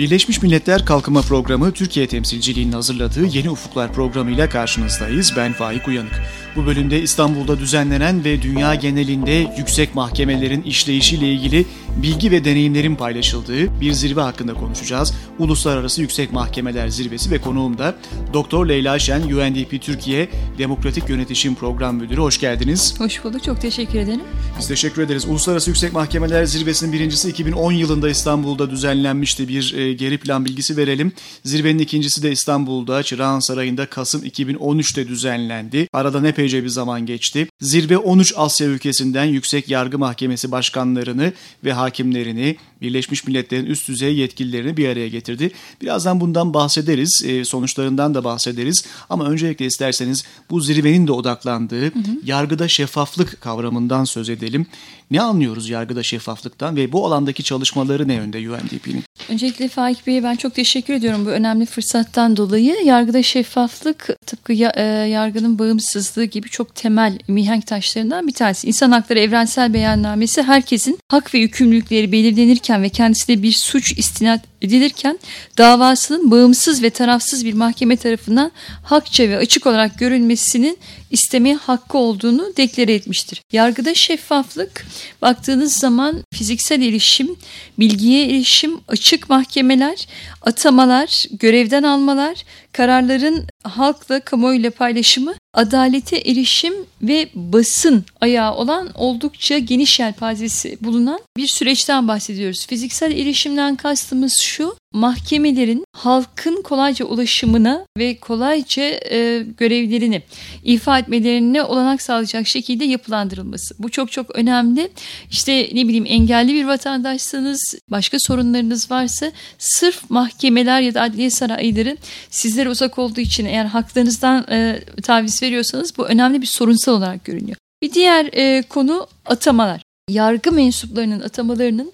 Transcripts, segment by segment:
Birleşmiş Milletler Kalkınma Programı Türkiye temsilciliğinin hazırladığı Yeni Ufuklar programıyla karşınızdayız. Ben Faik Uyanık. Bu bölümde İstanbul'da düzenlenen ve dünya genelinde yüksek mahkemelerin işleyişiyle ilgili bilgi ve deneyimlerin paylaşıldığı bir zirve hakkında konuşacağız. Uluslararası Yüksek Mahkemeler Zirvesi ve konuğum da Doktor Leyla Şen, UNDP Türkiye Demokratik Yönetişim Program Müdürü. Hoş geldiniz. Hoş bulduk. Çok teşekkür ederim. Biz teşekkür ederiz. Uluslararası Yüksek Mahkemeler Zirvesi'nin birincisi 2010 yılında İstanbul'da düzenlenmişti. Bir e, geri plan bilgisi verelim. Zirvenin ikincisi de İstanbul'da Çırağan Sarayı'nda Kasım 2013'te düzenlendi. Aradan epeyce bir zaman geçti. Zirve 13 Asya ülkesinden Yüksek Yargı Mahkemesi başkanlarını ve hakimlerini, Birleşmiş Milletler'in üst düzey yetkililerini bir araya getirdi. Birazdan bundan bahsederiz, e, sonuçlarından da bahsederiz. Ama öncelikle isterseniz bu zirvenin de odaklandığı hı hı. yargıda şeffaflık kavramından söz edelim. Ne anlıyoruz yargıda şeffaflıktan ve bu alandaki çalışmaları ne yönde UNDP'nin? Öncelikle Faik Bey'e ben çok teşekkür ediyorum bu önemli fırsattan dolayı. Yargıda şeffaflık tıpkı e, yargının bağımsızlığı gibi çok temel mihenk taşlarından bir tanesi. İnsan Hakları Evrensel Beyannamesi herkesin hak ve yükümlülükleri belirlenirken ve kendisine bir suç istinat edilirken davasının bağımsız ve tarafsız bir mahkeme tarafından hakça ve açık olarak görülmesinin istemeye hakkı olduğunu deklare etmiştir. Yargıda şeffaflık baktığınız zaman fiziksel erişim, bilgiye erişim, açık mahkemeler, atamalar, görevden almalar, kararların halkla kamuoyuyla paylaşımı, adalete erişim ve basın ayağı olan oldukça geniş yelpazesi bulunan bir süreçten bahsediyoruz. Fiziksel erişimden kastımız şu, mahkemelerin halkın kolayca ulaşımına ve kolayca e, görevlerini ifa etmelerine olanak sağlayacak şekilde yapılandırılması. Bu çok çok önemli. İşte ne bileyim engelli bir vatandaşsanız, başka sorunlarınız varsa sırf mahkemeler ya da adliye sarayları sizlere uzak olduğu için eğer haklarınızdan e, taviz veriyorsanız bu önemli bir sorunsal olarak görünüyor. Bir diğer e, konu atamalar. Yargı mensuplarının atamalarının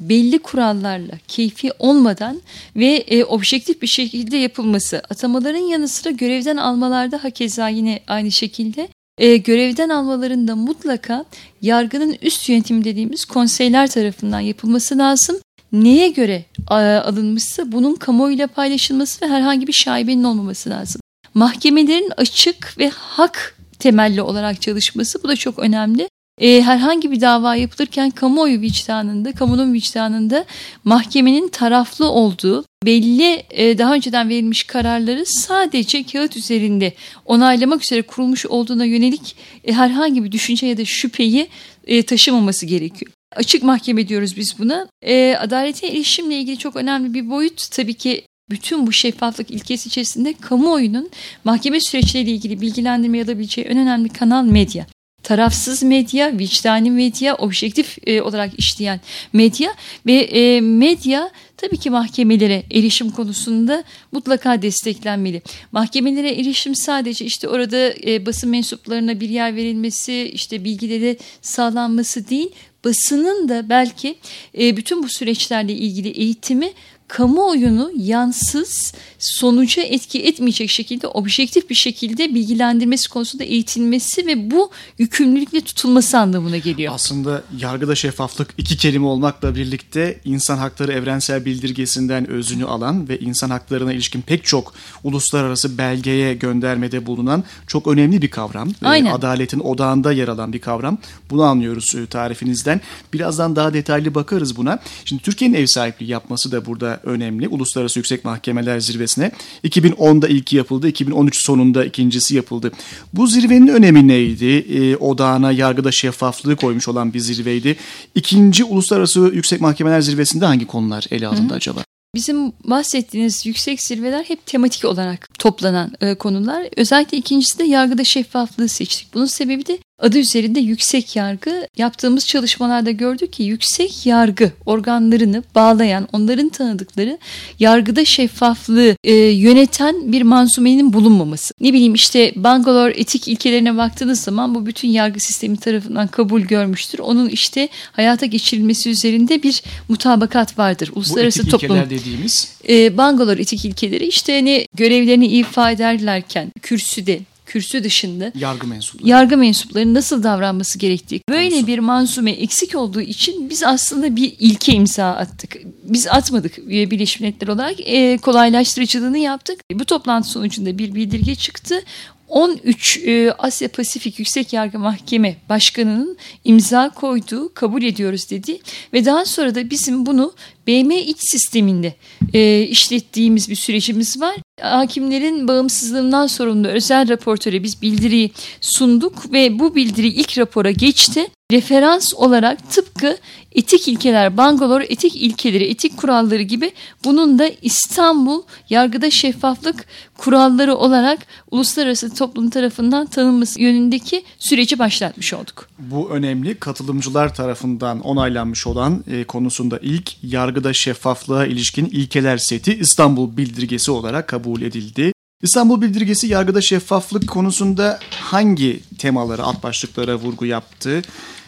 belli kurallarla, keyfi olmadan ve e, objektif bir şekilde yapılması. Atamaların yanı sıra görevden almalarda hakeza yine aynı şekilde e, görevden almalarında mutlaka yargının üst yönetimi dediğimiz konseyler tarafından yapılması lazım. Neye göre e, alınmışsa bunun kamuoyuyla paylaşılması ve herhangi bir şaibenin olmaması lazım. Mahkemelerin açık ve hak temelli olarak çalışması bu da çok önemli e, herhangi bir dava yapılırken kamuoyu vicdanında, kamunun vicdanında mahkemenin taraflı olduğu, belli e, daha önceden verilmiş kararları sadece kağıt üzerinde onaylamak üzere kurulmuş olduğuna yönelik e, herhangi bir düşünce ya da şüpheyi e, taşımaması gerekiyor. Açık mahkeme diyoruz biz buna. E, adalete erişimle ilgili çok önemli bir boyut tabii ki bütün bu şeffaflık ilkesi içerisinde kamuoyunun mahkeme süreçleriyle ilgili bilgilendirme alabileceği en önemli kanal medya tarafsız medya, vicdani medya, objektif e, olarak işleyen medya ve e, medya tabii ki mahkemelere erişim konusunda mutlaka desteklenmeli. Mahkemelere erişim sadece işte orada e, basın mensuplarına bir yer verilmesi, işte bilgileri sağlanması değil, basının da belki e, bütün bu süreçlerle ilgili eğitimi kamuoyunu yansız, sonuca etki etmeyecek şekilde objektif bir şekilde bilgilendirmesi konusunda eğitilmesi ve bu yükümlülükle tutulması anlamına geliyor. Aslında yargıda şeffaflık iki kelime olmakla birlikte insan hakları evrensel bildirgesinden özünü alan ve insan haklarına ilişkin pek çok uluslararası belgeye göndermede bulunan çok önemli bir kavram. Aynen. Adaletin odağında yer alan bir kavram. Bunu anlıyoruz e, tarifinizden. Birazdan daha detaylı bakarız buna. Şimdi Türkiye'nin ev sahipliği yapması da burada önemli. Uluslararası Yüksek Mahkemeler Zirvesi'ne 2010'da ilki yapıldı, 2013 sonunda ikincisi yapıldı. Bu zirvenin önemi neydi? E, odağına yargıda şeffaflığı koymuş olan bir zirveydi. İkinci Uluslararası Yüksek Mahkemeler Zirvesi'nde hangi konular ele alındı Hı. acaba? Bizim bahsettiğiniz yüksek zirveler hep tematik olarak toplanan e, konular. Özellikle ikincisi de yargıda şeffaflığı seçtik. Bunun sebebi de adı üzerinde yüksek yargı. Yaptığımız çalışmalarda gördük ki yüksek yargı organlarını bağlayan, onların tanıdıkları yargıda şeffaflığı e, yöneten bir manzumenin bulunmaması. Ne bileyim işte Bangalore etik ilkelerine baktığınız zaman bu bütün yargı sistemi tarafından kabul görmüştür. Onun işte hayata geçirilmesi üzerinde bir mutabakat vardır. Uluslararası bu etik toplum. dediğimiz? E, Bangalore etik ilkeleri işte hani görevlerini ifa ederlerken kürsüde kürsü dışında yargı mensupları. yargı mensupları nasıl davranması gerektiği. Böyle bir manzume eksik olduğu için biz aslında bir ilke imza attık. Biz atmadık Birleşmiş Milletler olarak e, kolaylaştırıcılığını yaptık. Bu toplantı sonucunda bir bildirge çıktı. 13 e, Asya Pasifik Yüksek Yargı Mahkeme Başkanı'nın imza koyduğu kabul ediyoruz dedi ve daha sonra da bizim bunu BM iç sisteminde e, işlettiğimiz bir sürecimiz var. Hakimlerin bağımsızlığından sorumlu özel raportöre biz bildiriyi sunduk ve bu bildiri ilk rapora geçti. Referans olarak tıpkı etik ilkeler, Bangalore etik ilkeleri, etik kuralları gibi bunun da İstanbul yargıda şeffaflık kuralları olarak uluslararası toplum tarafından tanınması yönündeki süreci başlatmış olduk. Bu önemli katılımcılar tarafından onaylanmış olan e, konusunda ilk yargıda şeffaflığa ilişkin ilkeler seti İstanbul Bildirgesi olarak kabul edildi. İstanbul Bildirgesi yargıda şeffaflık konusunda hangi temaları, alt başlıklara vurgu yaptı?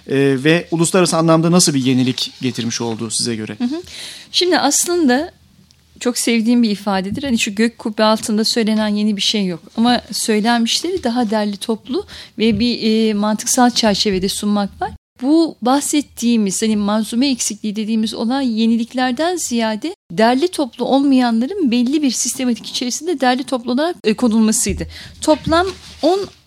e, ve uluslararası anlamda nasıl bir yenilik getirmiş oldu size göre? Şimdi aslında çok sevdiğim bir ifadedir. Hani şu gök kubbe altında söylenen yeni bir şey yok. Ama söylenmişleri daha derli toplu ve bir e, mantıksal çerçevede sunmak var. Bu bahsettiğimiz hani manzume eksikliği dediğimiz olan yeniliklerden ziyade derli toplu olmayanların belli bir sistematik içerisinde derli toplu olarak konulmasıydı. Toplam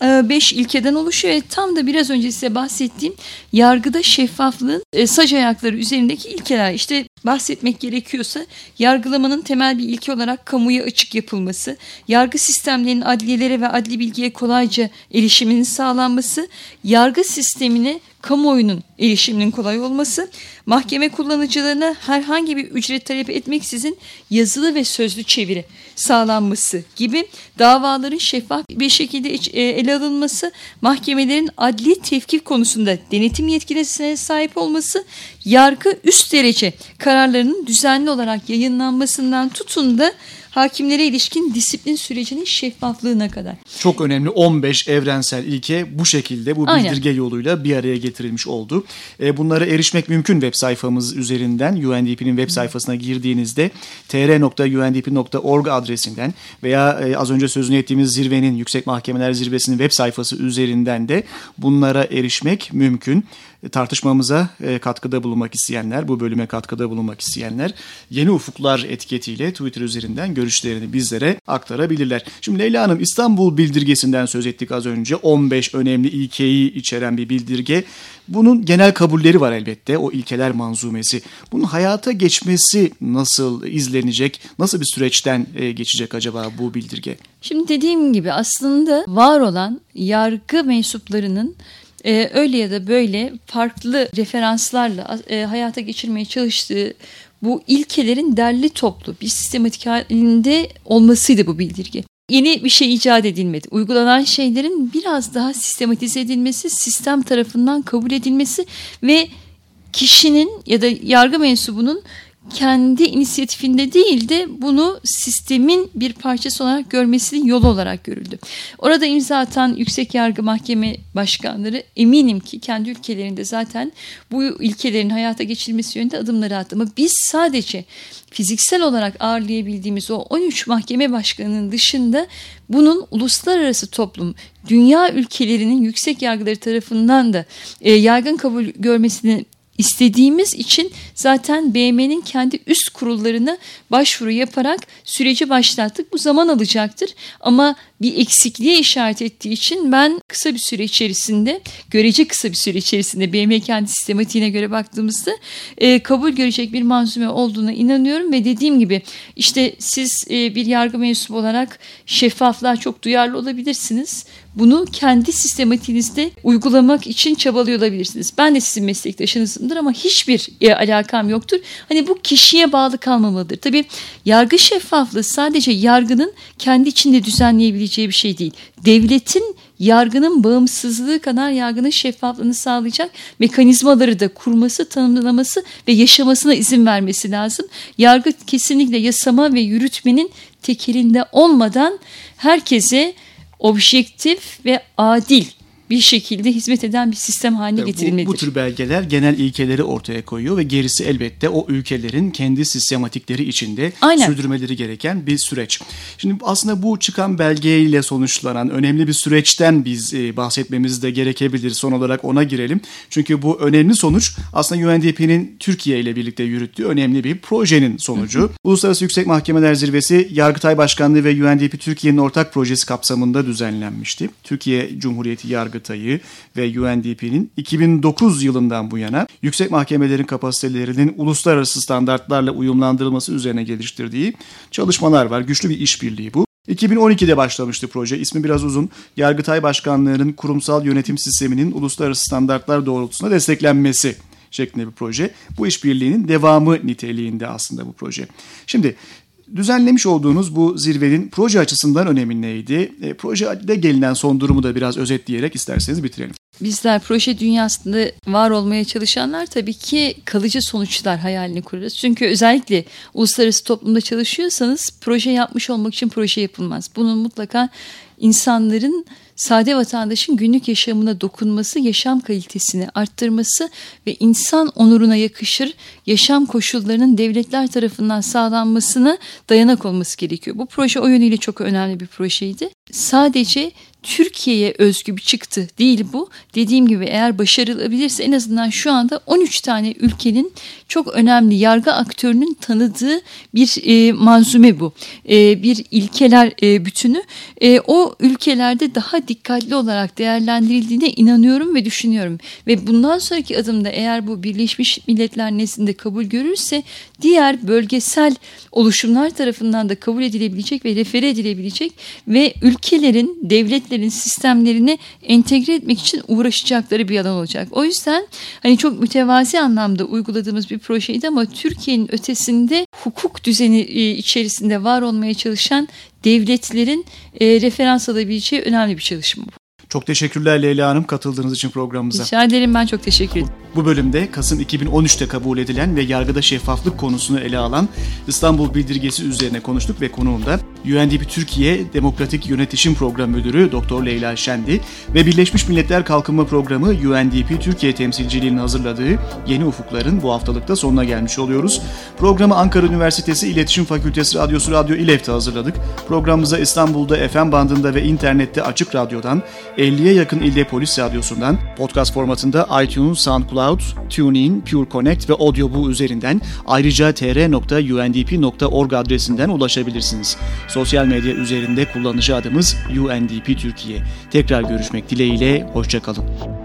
15 e, ilkeden oluşuyor ve tam da biraz önce size bahsettiğim yargıda şeffaflığın e, sac ayakları üzerindeki ilkeler. İşte bahsetmek gerekiyorsa yargılamanın temel bir ilke olarak kamuya açık yapılması, yargı sistemlerinin adliyelere ve adli bilgiye kolayca erişiminin sağlanması, yargı sistemine kamuoyunun erişiminin kolay olması, mahkeme kullanıcılarına herhangi bir ücret talep etmeksizin yazılı ve sözlü çeviri sağlanması gibi davaların şeffaf bir şekilde e, ele alınması, mahkemelerin adli tevkif konusunda denetim yetkilisine sahip olması, yargı üst derece kararlarının düzenli olarak yayınlanmasından tutun da hakimlere ilişkin disiplin sürecinin şeffaflığına kadar. Çok önemli 15 evrensel ilke bu şekilde bu bildirge Aynen. yoluyla bir araya getirilmiş oldu. E, bunlara erişmek mümkün web sayfamız üzerinden UNDP'nin web sayfasına girdiğinizde tr.undp.org adresinden veya e, az önce sözünü ettiğimiz zirvenin Yüksek Mahkemeler Zirvesi'nin web sayfası üzerinden de bunlara erişmek mümkün tartışmamıza e, katkıda bulunmak isteyenler, bu bölüme katkıda bulunmak isteyenler Yeni Ufuklar etiketiyle Twitter üzerinden görüşlerini bizlere aktarabilirler. Şimdi Leyla Hanım İstanbul Bildirgesi'nden söz ettik az önce. 15 önemli ilkeyi içeren bir bildirge. Bunun genel kabulleri var elbette o ilkeler manzumesi. Bunun hayata geçmesi nasıl izlenecek? Nasıl bir süreçten e, geçecek acaba bu bildirge? Şimdi dediğim gibi aslında var olan yargı mensuplarının e, öyle ya da böyle farklı referanslarla e, hayata geçirmeye çalıştığı bu ilkelerin derli toplu bir sistematik halinde olmasıydı bu bildirge. Yeni bir şey icat edilmedi. Uygulanan şeylerin biraz daha sistematize edilmesi, sistem tarafından kabul edilmesi ve kişinin ya da yargı mensubunun kendi inisiyatifinde değil de bunu sistemin bir parçası olarak görmesinin yolu olarak görüldü. Orada imza atan Yüksek Yargı Mahkeme Başkanları eminim ki kendi ülkelerinde zaten bu ilkelerin hayata geçirilmesi yönünde adımları attı. Ama biz sadece fiziksel olarak ağırlayabildiğimiz o 13 mahkeme başkanının dışında bunun uluslararası toplum, dünya ülkelerinin yüksek yargıları tarafından da e, yaygın kabul görmesini istediğimiz için zaten BM'nin kendi üst kurullarına başvuru yaparak süreci başlattık. Bu zaman alacaktır ama bir eksikliğe işaret ettiği için ben kısa bir süre içerisinde, görece kısa bir süre içerisinde BM kendi sistematiğine göre baktığımızda e, kabul görecek bir manzume olduğuna inanıyorum ve dediğim gibi işte siz e, bir yargı mensubu olarak şeffaflığa çok duyarlı olabilirsiniz bunu kendi sistematiğinizde uygulamak için çabalıyor olabilirsiniz. Ben de sizin meslektaşınızımdır ama hiçbir e, alakam yoktur. Hani bu kişiye bağlı kalmamalıdır. Tabii yargı şeffaflığı sadece yargının kendi içinde düzenleyebileceği bir şey değil. Devletin yargının bağımsızlığı kadar yargının şeffaflığını sağlayacak mekanizmaları da kurması, tanımlaması ve yaşamasına izin vermesi lazım. Yargı kesinlikle yasama ve yürütmenin tekelinde olmadan herkese objektif ve adil bir şekilde hizmet eden bir sistem haline getirilmelidir. Bu, bu tür belgeler genel ilkeleri ortaya koyuyor ve gerisi elbette o ülkelerin kendi sistematikleri içinde Aynen. sürdürmeleri gereken bir süreç. Şimdi aslında bu çıkan belgeyle sonuçlanan önemli bir süreçten biz e, bahsetmemiz de gerekebilir. Son olarak ona girelim. Çünkü bu önemli sonuç aslında UNDP'nin Türkiye ile birlikte yürüttüğü önemli bir projenin sonucu. Uluslararası Yüksek Mahkemeler Zirvesi Yargıtay Başkanlığı ve UNDP Türkiye'nin ortak projesi kapsamında düzenlenmişti. Türkiye Cumhuriyeti Yargıtayı ve UNDP'nin 2009 yılından bu yana yüksek mahkemelerin kapasitelerinin uluslararası standartlarla uyumlandırılması üzerine geliştirdiği çalışmalar var. Güçlü bir işbirliği bu. 2012'de başlamıştı proje. İsmi biraz uzun. Yargıtay Başkanlığı'nın kurumsal yönetim sisteminin uluslararası standartlar doğrultusunda desteklenmesi şeklinde bir proje. Bu işbirliğinin devamı niteliğinde aslında bu proje. Şimdi düzenlemiş olduğunuz bu zirvenin proje açısından önemi neydi? E, projede gelinen son durumu da biraz özetleyerek isterseniz bitirelim. Bizler proje dünyasında var olmaya çalışanlar tabii ki kalıcı sonuçlar hayalini kurarız. Çünkü özellikle uluslararası toplumda çalışıyorsanız proje yapmış olmak için proje yapılmaz. Bunun mutlaka insanların sade vatandaşın günlük yaşamına dokunması, yaşam kalitesini arttırması ve insan onuruna yakışır yaşam koşullarının devletler tarafından sağlanmasına dayanak olması gerekiyor. Bu proje o yönüyle çok önemli bir projeydi. Sadece Türkiye'ye özgü bir çıktı değil bu. Dediğim gibi eğer başarılabilirse en azından şu anda 13 tane ülkenin çok önemli yargı aktörünün tanıdığı bir e, manzume bu. E, bir ilkeler e, bütünü. E, o ülkelerde daha dikkatli olarak değerlendirildiğine inanıyorum ve düşünüyorum. Ve bundan sonraki adımda eğer bu Birleşmiş Milletler nezdinde kabul görürse diğer bölgesel oluşumlar tarafından da kabul edilebilecek ve refere edilebilecek ve ülkelerin devlet devletlerin sistemlerini entegre etmek için uğraşacakları bir alan olacak. O yüzden hani çok mütevazi anlamda uyguladığımız bir projeydi ama Türkiye'nin ötesinde hukuk düzeni e, içerisinde var olmaya çalışan devletlerin e, referans alabileceği önemli bir çalışma bu. Çok teşekkürler Leyla Hanım katıldığınız için programımıza. Rica ederim ben çok teşekkür ederim. Bu bölümde Kasım 2013'te kabul edilen ve yargıda şeffaflık konusunu ele alan İstanbul Bildirgesi üzerine konuştuk ve konuğum da UNDP Türkiye Demokratik Yönetişim Programı Müdürü Doktor Leyla Şendi ve Birleşmiş Milletler Kalkınma Programı UNDP Türkiye temsilciliğinin hazırladığı Yeni Ufukların bu haftalıkta sonuna gelmiş oluyoruz. Programı Ankara Üniversitesi İletişim Fakültesi Radyosu Radyo İLEF'te hazırladık. Programımıza İstanbul'da FM bandında ve internette Açık Radyo'dan 50'ye yakın ilde polis radyosundan, podcast formatında iTunes, SoundCloud, TuneIn, Pure Connect ve Audioboo üzerinden ayrıca tr.undp.org adresinden ulaşabilirsiniz. Sosyal medya üzerinde kullanıcı adımız UNDP Türkiye. Tekrar görüşmek dileğiyle, hoşçakalın.